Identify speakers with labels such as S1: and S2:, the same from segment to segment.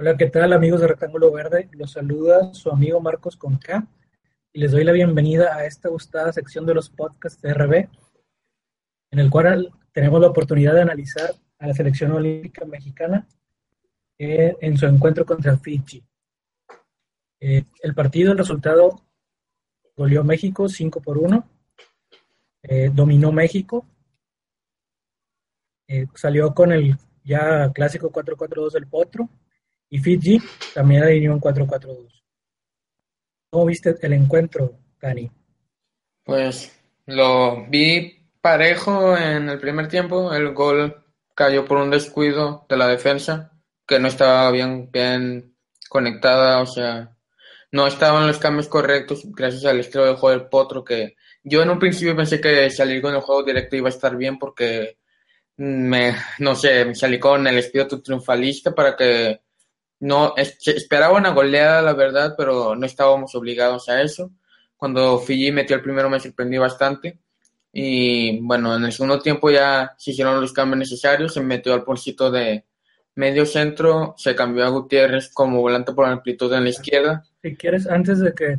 S1: Hola, ¿qué tal amigos de Rectángulo Verde? Los saluda su amigo Marcos Conca y les doy la bienvenida a esta gustada sección de los podcasts de RB, en el cual tenemos la oportunidad de analizar a la selección olímpica mexicana eh, en su encuentro contra Fiji. Eh, el partido, el resultado, goleó México 5 por 1, eh, dominó México, salió con el ya clásico 4-4-2 del Potro, y Fiji también alineó un 4-4-2. ¿Cómo viste el encuentro, Dani?
S2: Pues lo vi parejo en el primer tiempo. El gol cayó por un descuido de la defensa, que no estaba bien, bien conectada, o sea, no estaban los cambios correctos gracias al estilo de juego del Potro, que yo en un principio pensé que salir con el juego directo iba a estar bien porque me, no sé, me salí con el espíritu triunfalista para que no, esperaba una goleada, la verdad, pero no estábamos obligados a eso. Cuando Fiji metió el primero me sorprendí bastante. Y bueno, en el segundo tiempo ya se hicieron los cambios necesarios, se metió al porcito de medio centro, se cambió a Gutiérrez como volante por amplitud en la izquierda.
S1: Si quieres, antes de que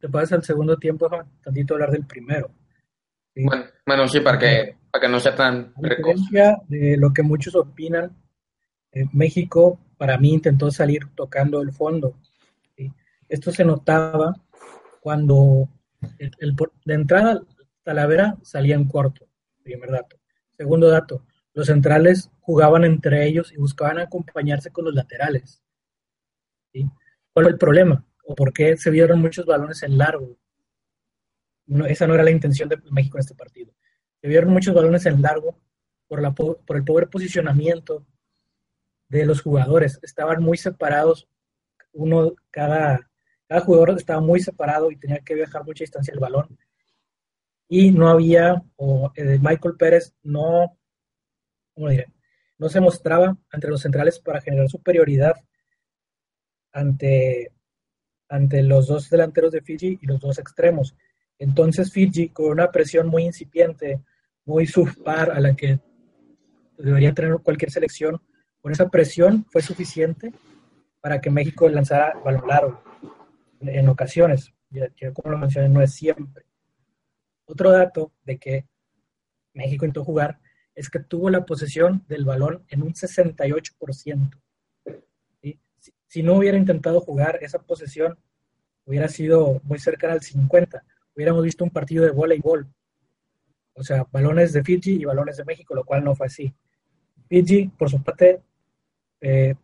S1: te pases al segundo tiempo, tantito hablar del primero.
S2: Bueno, bueno, sí, para que, para que no sea tan
S1: precoz. de lo que muchos opinan, eh, México para mí intentó salir tocando el fondo. Esto se notaba cuando el, de entrada Talavera salía en corto, primer dato. Segundo dato, los centrales jugaban entre ellos y buscaban acompañarse con los laterales. ¿Cuál fue el problema? ¿O por qué se vieron muchos balones en largo? esa no era la intención de México en este partido. Se vieron muchos balones en largo por, por el pobre posicionamiento de los jugadores. Estaban muy separados, uno, cada, cada jugador estaba muy separado y tenía que viajar mucha distancia el balón. Y no había, o eh, Michael Pérez no, ¿cómo diré? No se mostraba entre los centrales para generar superioridad ante, ante los dos delanteros de Fiji y los dos extremos. Entonces Fiji, con una presión muy incipiente, muy subpar a la que debería tener cualquier selección, con esa presión fue suficiente para que México lanzara balón largo en ocasiones, ya, como lo mencioné, no es siempre. Otro dato de que México intentó jugar es que tuvo la posesión del balón en un 68%. Si, no hubiera intentado jugar esa posesión, hubiera sido muy cercana al 50%. Hubiéramos visto un partido de voleibol. O sea, balones de Fiji y balones de México, lo cual no fue así. Fiji, por su parte, eh,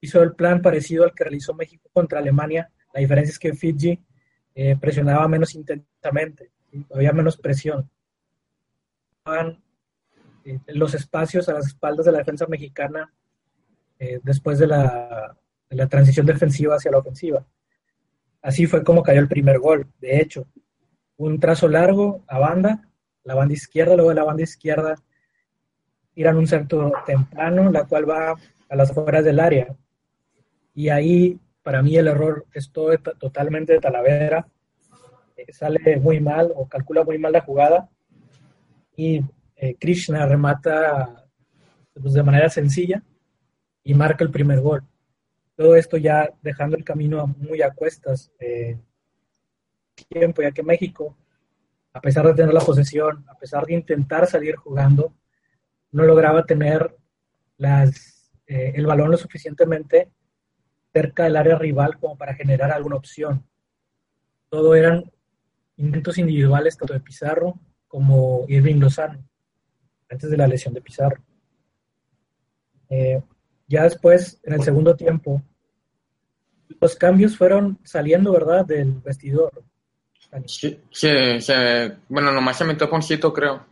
S1: hizo el plan parecido al que realizó México contra Alemania. La diferencia es que Fiji eh, presionaba menos intensamente, había menos presión. Eh, los espacios a las espaldas de la defensa mexicana después de la, de la transición defensiva hacia la ofensiva. Así fue como cayó el primer gol. De hecho, un trazo largo a banda, la banda izquierda, luego de la banda izquierda tiran un centro temprano, la cual va a las afueras del área. Y ahí, para mí, el error es todo totalmente de Talavera. Eh, sale muy mal o calcula muy mal la jugada. Y eh, Krishna remata pues, de manera sencilla y marca el primer gol. Todo esto ya dejando el camino muy a cuestas. Eh, tiempo, ya que México, a pesar de tener la posesión, a pesar de intentar salir jugando, no lograba tener las eh, el balón lo suficientemente cerca del área rival como para generar alguna opción. Todo eran intentos individuales tanto de Pizarro como Irving Lozano, antes de la lesión de Pizarro. Eh, ya después, en el segundo tiempo, los cambios fueron saliendo, ¿verdad?, del vestidor.
S2: Sí, bueno, nomás se metió Poncito, creo.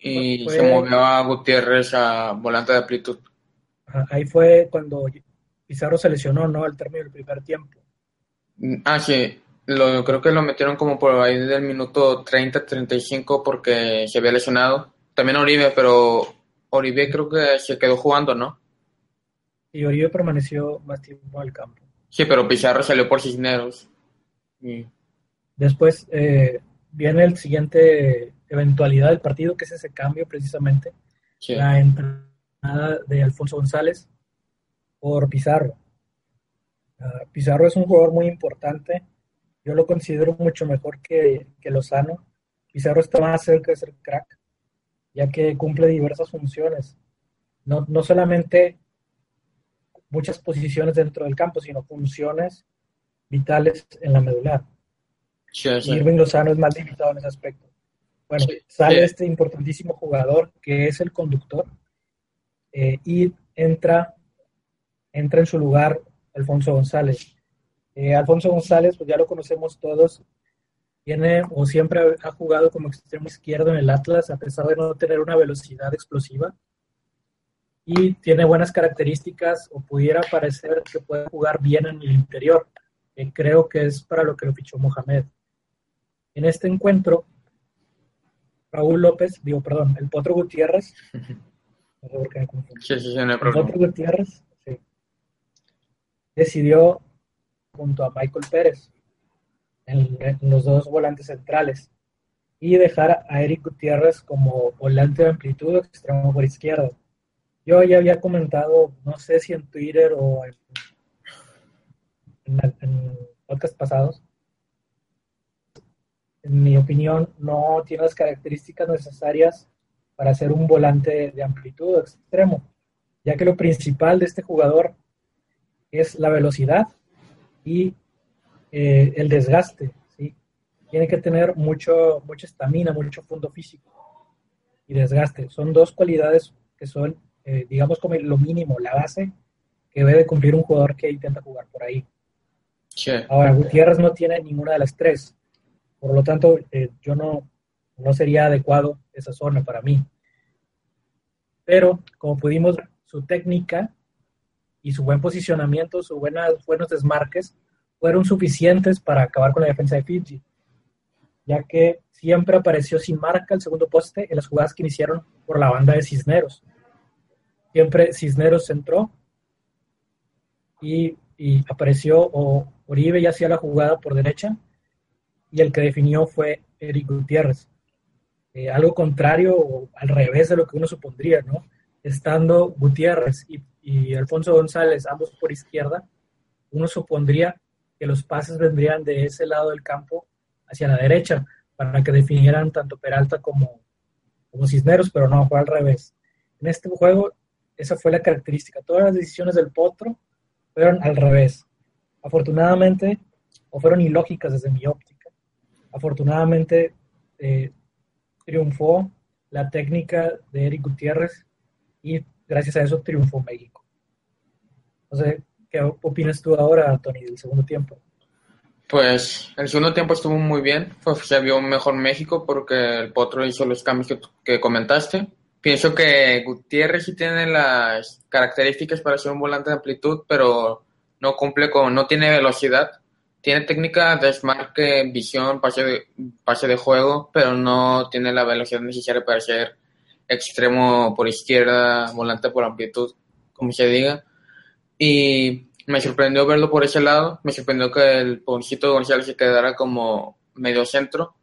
S2: Y se movió a Gutiérrez a volante de amplitud
S1: ahí fue cuando Pizarro se lesionó, ¿no? Al término del primer tiempo.
S2: Mm, ah, sí. Lo, creo que lo metieron como por ahí del minuto 30-35 porque se había lesionado. También Oribe, pero Oribe creo que se quedó jugando, ¿no?
S1: Y Oribe permaneció más tiempo al campo.
S2: Sí, pero Pizarro salió por Cisneros.
S1: Después eh, viene el siguiente eventualidad del partido, que es ese cambio precisamente. La entrada de Alfonso González por Pizarro. Uh, Pizarro es un jugador muy importante. Yo lo considero mucho mejor que, que Lozano. Pizarro está más cerca de ser crack, ya que cumple diversas funciones. No, no solamente muchas posiciones dentro del campo, sino funciones vitales en la medular.
S2: Sí, sí.
S1: Irving Lozano es más limitado en ese aspecto. Bueno,
S2: Sí,
S1: sale este importantísimo jugador que es el conductor eh, y entra, entra en su lugar Alfonso González. Eh, Alfonso González, pues ya lo conocemos todos, tiene o siempre ha jugado como extremo izquierdo en el Atlas a pesar de no tener una velocidad explosiva y tiene buenas características o pudiera parecer que puede jugar bien en el interior. Eh, creo que es para lo que lo fichó Mohamed. En este encuentro, Raúl López, digo, perdón, el Potro Gutiérrez, no sé por qué me confundí.
S2: Sí, sí, sí, no hay
S1: El
S2: problema.
S1: Potro Gutiérrez, sí, decidió junto a Michael Pérez en, en los dos volantes centrales y dejar a Eric Gutiérrez como volante de amplitud extremo por izquierda. Yo ya había comentado, no sé si en Twitter o en, en, en podcast pasados, en mi opinión, no tiene las características necesarias para ser un volante de amplitud extremo, ya que lo principal de este jugador es la velocidad y eh, el desgaste. ¿sí? Tiene que tener mucho, mucha estamina, mucho fondo físico y desgaste. Son dos cualidades que son, eh, digamos, como lo mínimo, la base que debe cumplir un jugador que intenta jugar por ahí.
S2: Sí.
S1: Ahora, Gutiérrez no tiene ninguna de las tres. Por lo tanto, eh, yo no, no sería adecuado esa zona para mí. Pero, como pudimos ver, su técnica y su buen posicionamiento, sus buenos desmarques, fueron suficientes para acabar con la defensa de Fiji, ya que siempre apareció sin marca el segundo poste en las jugadas que iniciaron por la banda de Cisneros. Siempre Cisneros entró y, apareció o Oribe ya hacía la jugada por derecha y el que definió fue Eric Gutiérrez. Eh, algo contrario al revés de lo que uno supondría, ¿no? Estando Gutiérrez y, y Alfonso González ambos por izquierda, uno supondría que los pases vendrían de ese lado del campo hacia la derecha para que definieran tanto Peralta como, como Cisneros, pero no, fue al revés. En este juego, esa fue la característica. Todas las decisiones del Potro fueron al revés. Afortunadamente, o fueron ilógicas desde mi óptica, afortunadamente eh, triunfó la técnica de Eric Gutiérrez y gracias a eso triunfó México. No sé, ¿qué opinas tú ahora, Tony, del segundo tiempo?
S2: Pues el segundo tiempo estuvo muy bien, fue, se vio mejor México porque el Potro hizo los cambios que, que comentaste. Pienso que Gutiérrez sí tiene las características para ser un volante de amplitud, pero no cumple con, no tiene velocidad. Tiene técnica, desmarque, visión, pase de, pase de juego, pero no tiene la velocidad necesaria para ser extremo por izquierda, volante por amplitud, como se diga. Y me sorprendió verlo por ese lado. Me sorprendió que el Poncito González se quedara como medio centro,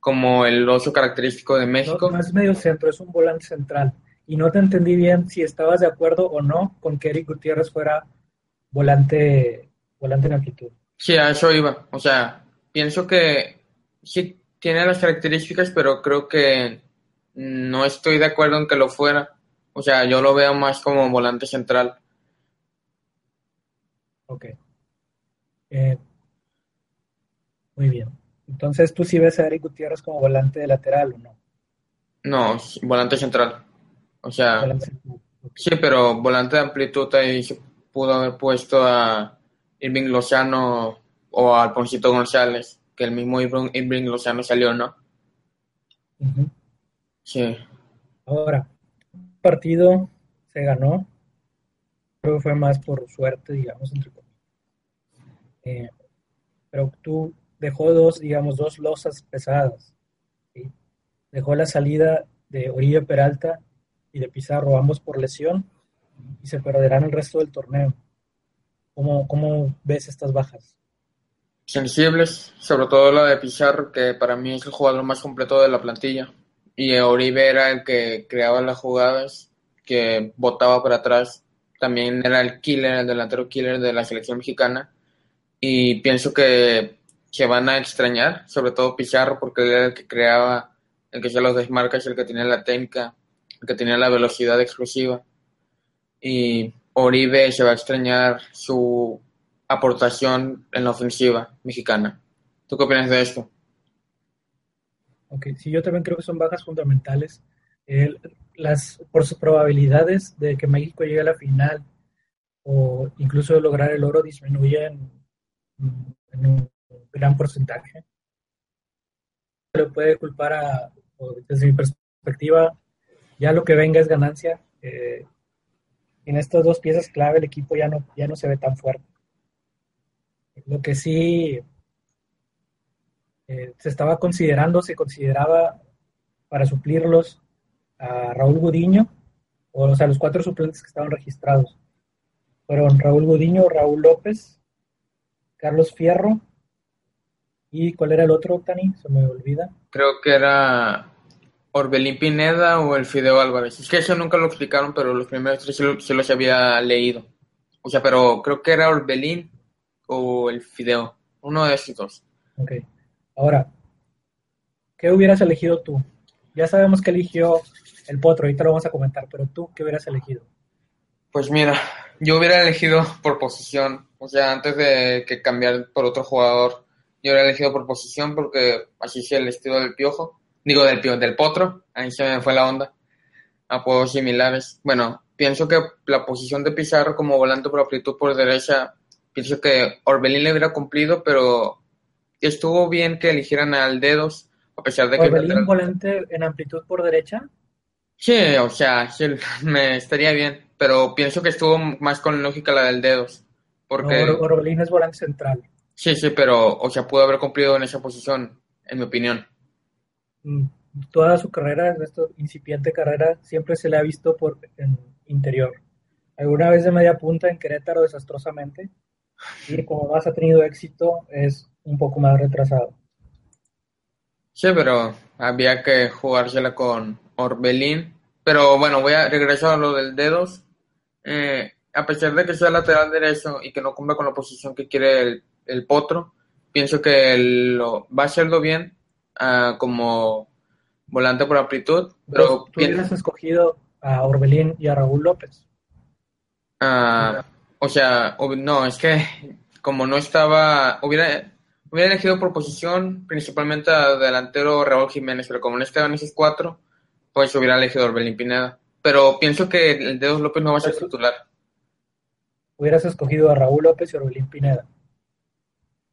S2: como el oso característico de México.
S1: No, es medio centro, es un volante central. Y no te entendí bien si estabas de acuerdo o no con que Eric Gutiérrez fuera volante, volante en amplitud.
S2: Sí, a eso iba. O sea, pienso que sí tiene las características, pero creo que no estoy de acuerdo en que lo fuera. O sea, yo lo veo más como volante central.
S1: Ok. Eh, muy bien. Entonces, ¿tú sí ves a Eric Gutiérrez como volante de lateral o no?
S2: No, volante central. O sea,
S1: Volante-
S2: sí, pero volante de amplitud ahí se pudo haber puesto a Irving Lozano o a Alfonsito González, que el mismo Irving, Irving Lozano salió, ¿no? Sí.
S1: Ahora, el partido se ganó. Creo que fue más por suerte, digamos, entre comillas. Eh, pero tú dejó dos, digamos, dos losas pesadas. ¿sí? Dejó la salida de Oribe Peralta y de Pizarro, ambos por lesión, y se perderán el resto del torneo. ¿Cómo, cómo ves estas bajas?
S2: sensibles, sobre todo la de Pizarro, que para mí es el jugador más completo de la plantilla. Y Oribe era el que creaba las jugadas, que botaba para atrás también era el killer, el delantero killer de la selección mexicana. Y pienso que se van a extrañar, sobre todo Pizarro, porque él era el que creaba, el que hacía los desmarques, el que tenía la técnica, el que tenía la velocidad explosiva. Y Oribe se va a extrañar su aportación en la ofensiva mexicana. ¿Tú qué opinas de esto?
S1: Ok, sí, yo también creo que son bajas fundamentales. las, por sus probabilidades de que México llegue a la final o incluso lograr el oro disminuyen en un gran porcentaje. Se puede culpar a, desde mi perspectiva, ya lo que venga es ganancia. Eh, en estas dos piezas clave el equipo ya no, ya no se ve tan fuerte. Lo que sí eh, se estaba considerando, se consideraba para suplirlos a Raúl Gudiño, o, sea, los cuatro suplentes que estaban registrados. Fueron Raúl Gudiño, Raúl López, Carlos Fierro, y ¿cuál era el otro, Tani? Se me olvida.
S2: Creo que era Orbelín Pineda o el Fideo Álvarez. Es que eso nunca lo explicaron, pero los primeros tres se los había leído. O sea, pero creo que era Orbelín o el Fideo. Uno de esos dos.
S1: Ok. Ahora, ¿qué hubieras elegido tú? Ya sabemos que eligió el Potro, ahorita lo vamos a comentar, pero tú, ¿qué hubieras elegido?
S2: Pues mira, yo hubiera elegido por posición, o sea, antes de que cambiar por otro jugador, yo hubiera elegido por posición porque así es el estilo del piojo, digo del del Potro, ahí se me fue la onda, apodos similares. Bueno, pienso que la posición de Pizarro como volante por amplitud por derecha, pienso que Orbelín le hubiera cumplido, pero estuvo bien que eligieran al Dedos, a pesar de que...
S1: ¿Orbelín volante en amplitud por derecha?
S2: Sí, o sea, me estaría bien, pero pienso que estuvo más con lógica la del Dedos. Porque...
S1: Orbelín es volante central.
S2: Sí, sí, pero, o sea, pudo haber cumplido en esa posición, en mi opinión.
S1: Mm, toda su carrera, en esta incipiente carrera, siempre se le ha visto por en interior. Alguna vez de media punta en Querétaro desastrosamente, y como más ha tenido éxito, es un poco más retrasado.
S2: Sí, pero había que jugársela con Orbelín. Pero bueno, voy a regresar a lo del dedos. Eh, a pesar de que sea lateral derecho y que no cumpla con la posición que quiere el, potro, pienso que lo, va a hacerlo bien uh, como volante por amplitud. Pero
S1: ¿Tú hubieras escogido a Orbelín y a Raúl López?
S2: Uh, o sea, no, es que como no estaba, hubiera, Hubiera elegido por posición principalmente a delantero Raúl Jiménez, pero como no estaban esos cuatro, pues hubiera elegido a Orbelín Pineda. Pero pienso que el Dedos López no va a ser titular.
S1: Hubieras escogido a Raúl López y Orbelín Pineda.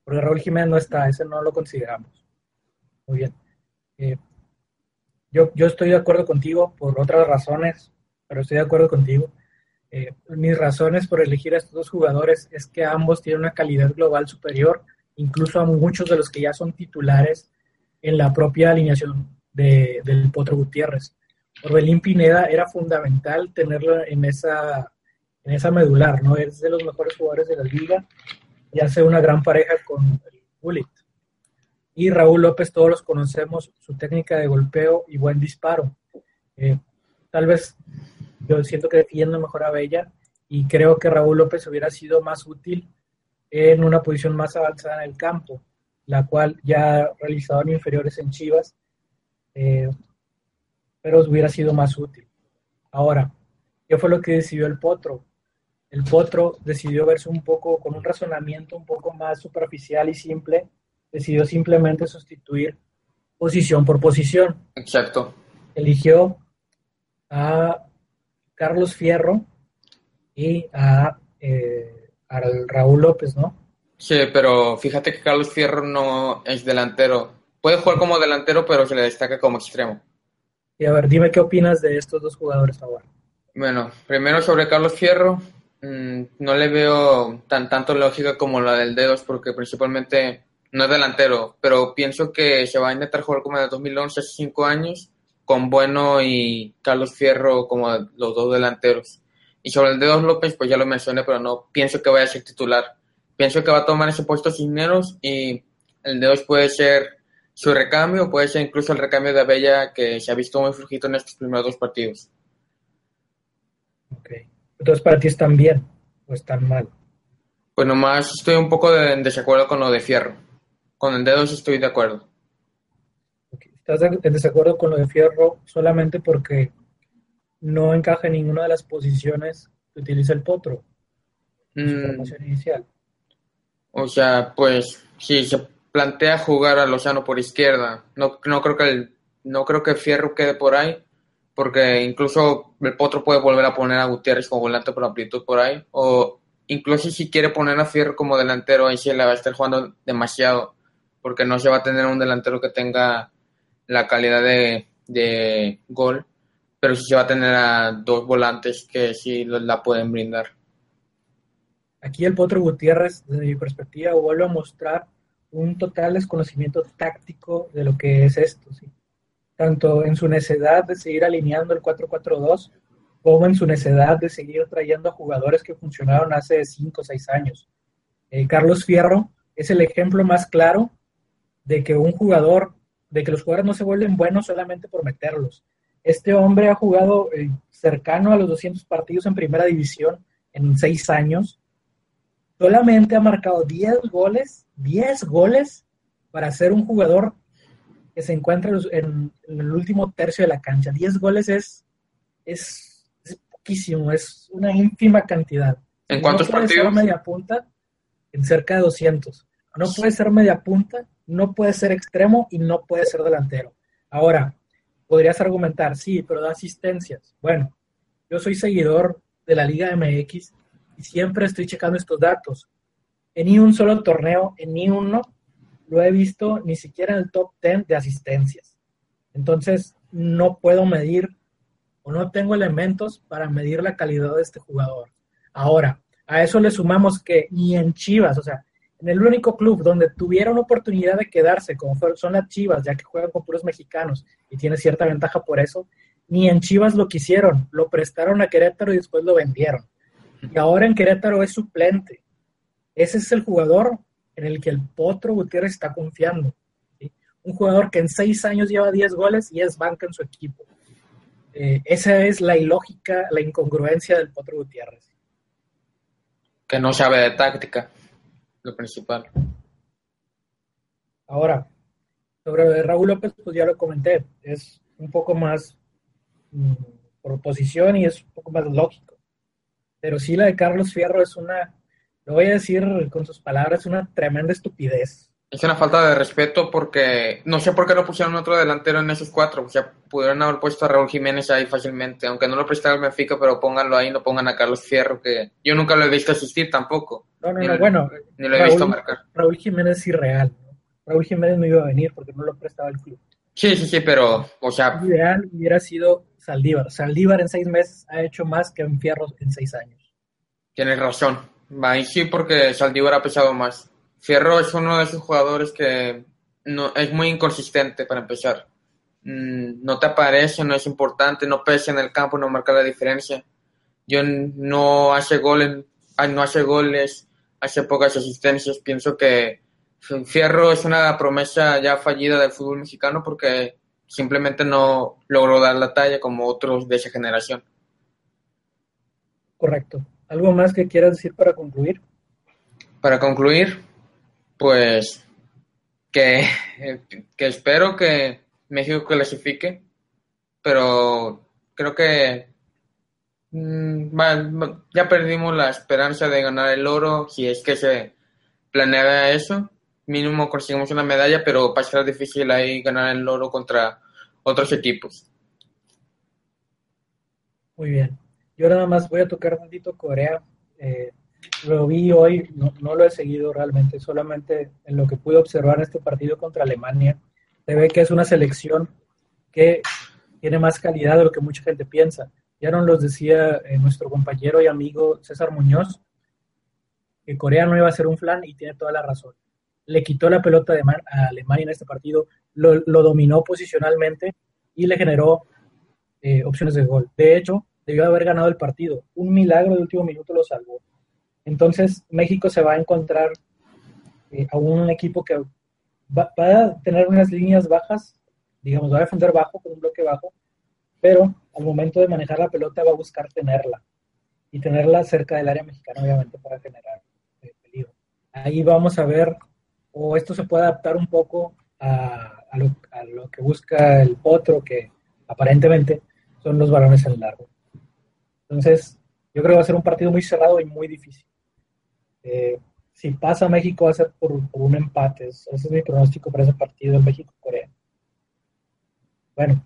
S1: Porque Raúl Jiménez no está, ese no lo consideramos. Muy bien. Eh, yo, yo estoy de acuerdo contigo por otras razones, pero estoy de acuerdo contigo. Eh, mis razones por elegir a estos dos jugadores es que ambos tienen una calidad global superior incluso a muchos de los que ya son titulares en la propia alineación de, del Potro Gutiérrez. Orbelín Pineda era fundamental tenerlo en esa, en esa medular, ¿no? Es de los mejores jugadores de la liga y hace una gran pareja con el Bullet. Y Raúl López, todos los conocemos, su técnica de golpeo y buen disparo. Eh, tal vez yo siento que defiendo mejor a Bella y creo que Raúl López hubiera sido más útil en una posición más avanzada en el campo, la cual ya realizaban inferiores en Chivas, eh, pero hubiera sido más útil. Ahora, ¿qué fue lo que decidió el Potro? El Potro decidió verse un poco con un razonamiento un poco más superficial y simple, decidió simplemente sustituir posición por posición.
S2: Exacto.
S1: Eligió a Carlos Fierro y a eh, Raúl López, ¿no?
S2: Sí, pero fíjate que Carlos Fierro no es delantero. Puede jugar como delantero, pero se le destaca como extremo.
S1: Y a ver, dime qué opinas de estos dos jugadores ahora.
S2: Bueno, primero sobre Carlos Fierro, mm, no le veo tan tanto lógica como la del Dedos, porque principalmente no es delantero, pero pienso que se va a intentar jugar como en el 2011, hace cinco años, con Bueno y Carlos Fierro como los dos delanteros. Y sobre el Dedos López, pues ya lo mencioné, pero no pienso que vaya a ser titular. Pienso que va a tomar ese puesto Cisneros y el Dedos puede ser su recambio, puede ser incluso el recambio de Abella que se ha visto muy flujito en estos primeros dos partidos.
S1: Ok. Para ti están bien o están mal.
S2: Pues nomás estoy un poco de, en desacuerdo con lo de Fierro. Con el dedo sí estoy de acuerdo.
S1: ¿Estás en desacuerdo con lo de Fierro solamente porque no encaja en ninguna de las posiciones que utiliza el Potro?
S2: Mm,
S1: inicial.
S2: o sea, pues si se plantea jugar a Lozano por izquierda, no, no creo que el, no creo que Fierro quede por ahí, porque incluso el Potro puede volver a poner a Gutiérrez como volante por amplitud por ahí, o incluso si quiere poner a Fierro como delantero, ahí sí le va a estar jugando demasiado, porque no se va a tener un delantero que tenga la calidad de, gol, pero sí se va a tener a dos volantes que sí la pueden brindar.
S1: Aquí el Potro Gutiérrez, desde mi perspectiva, vuelve a mostrar un total desconocimiento táctico de lo que es esto, tanto en su necedad de seguir alineando el 4-4-2 como en su necedad de seguir trayendo a jugadores que funcionaron hace 5 o 6 años. Eh, Carlos Fierro es el ejemplo más claro de que un jugador, de que los jugadores no se vuelven buenos solamente por meterlos. Este hombre ha jugado eh, cercano a los 200 partidos en primera división en 6 años. Solamente ha marcado 10 goles, 10 goles para ser un jugador que se encuentra en, el último tercio de la cancha. 10 goles es, es, poquísimo, es una ínfima cantidad.
S2: ¿En cuántos
S1: no
S2: partidos?
S1: Media punta en cerca de 200. No puede ser media punta, no puede ser extremo y no puede ser delantero. Ahora, podrías argumentar, sí, pero da asistencias. Bueno, yo soy seguidor de la Liga MX y siempre estoy checando estos datos. En ni un solo torneo, en ni uno, lo he visto ni siquiera en el top 10 de asistencias. Entonces, no puedo medir o no tengo elementos para medir la calidad de este jugador. Ahora, a eso le sumamos que ni en Chivas, o sea, en el único club donde tuvieron oportunidad de quedarse, como son las Chivas, ya que juegan con puros mexicanos y tiene cierta ventaja por eso, ni en Chivas lo quisieron, lo prestaron a Querétaro y después lo vendieron. Y ahora en Querétaro es suplente. Ese es el jugador en el que el Potro Gutiérrez está confiando. Un jugador que en seis años lleva 10 goles y es banca en su equipo. Eh, esa es la ilógica, la incongruencia del Potro Gutiérrez.
S2: Que no sabe de táctica, lo principal.
S1: Ahora, sobre Raúl López, pues ya lo comenté, es un poco más mm, por y es un poco más lógico. Pero sí la de Carlos Fierro es una lo voy a decir con sus palabras, una tremenda estupidez.
S2: Es una falta de respeto porque no sé por qué no pusieron otro delantero en esos cuatro. O sea, pudieron haber puesto a Raúl Jiménez ahí fácilmente, aunque no lo prestaron al Benfica, pero pónganlo ahí, no pongan a Carlos Fierro, que yo nunca lo he visto asistir tampoco.
S1: No, no, no, bueno.
S2: Ni lo he Raúl, visto marcar.
S1: Raúl Jiménez es irreal. ¿no? Raúl Jiménez no iba a venir porque no lo prestaba el club.
S2: Sí, sí, sí, pero, o sea.
S1: El ideal hubiera sido Saldívar. Saldívar en seis meses ha hecho más que en Fierro en seis años.
S2: Tienes razón. Ahí sí, porque Saldívar ha pesado más. Fierro es uno de esos jugadores que no, es muy inconsistente para empezar. Mm, no te aparece, no es importante, no pesa en el campo, no marca la diferencia. Yo no hace goles, no hace goles, hace pocas asistencias. Pienso que Fierro es una promesa ya fallida del fútbol mexicano porque simplemente no logró dar la talla como otros de esa generación.
S1: Correcto. ¿Algo más que quieras decir para concluir?
S2: Para concluir, pues que, que espero que México clasifique, pero creo que mmm, ya perdimos la esperanza de ganar el oro, si es que se planea eso. Mínimo conseguimos una medalla, pero va a ser difícil ahí ganar el oro contra otros equipos.
S1: Muy bien. Yo nada más voy a tocar un tantito Corea. Eh, lo vi hoy, no, no, lo he seguido realmente, solamente en lo que pude observar en este partido contra Alemania. Se ve que es una selección que tiene más calidad de lo que mucha gente piensa. Ya nos lo decía eh, nuestro compañero y amigo César Muñoz, que Corea no iba a ser un flan y tiene toda la razón. Le quitó la pelota de a Alemania en este partido, lo, lo dominó posicionalmente y le generó eh, opciones de gol. De hecho, debió haber ganado el partido. Un milagro de último minuto lo salvó. Entonces, México se va a encontrar eh, a un equipo que va, a tener unas líneas bajas, digamos, va a defender bajo, con un bloque bajo, pero al momento de manejar la pelota va a buscar tenerla. y tenerla cerca del área mexicana, obviamente, para generar eh, peligro. Ahí vamos a ver, o esto se puede adaptar un poco a, a, lo, a lo, que busca el potro, que aparentemente son los balones en largo. Entonces, yo creo que va a ser un partido muy cerrado y muy difícil. Eh, si pasa México va a ser por, por, un empate. Ese es mi pronóstico para ese partido en México-Corea. Bueno,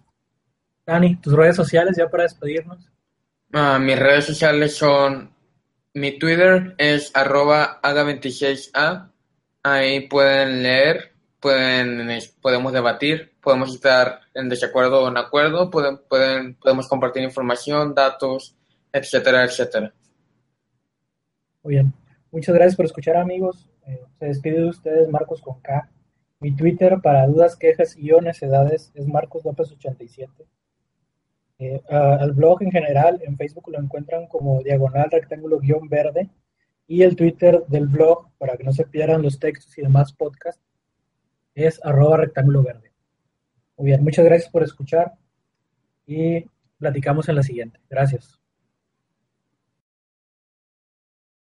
S1: Dani, tus redes sociales ya para despedirnos.
S2: Uh, mis redes sociales son, mi Twitter es arroba aga26a, ahí pueden leer, pueden, podemos debatir, podemos estar en desacuerdo o en acuerdo, pueden, pueden, podemos compartir información, datos, etcétera, etcétera.
S1: Muy bien. Muchas gracias por escuchar, amigos. Eh, se despide de ustedes Marcos con K. Mi Twitter para dudas, quejas y o necedades es Marcos López 87. Eh, al blog en general, en Facebook lo encuentran como diagonal rectángulo guion verde. Y el Twitter del blog, para que no se pierdan los textos y demás podcasts, es arroba rectángulo verde. Muy bien, muchas gracias por escuchar y platicamos en la siguiente. Gracias.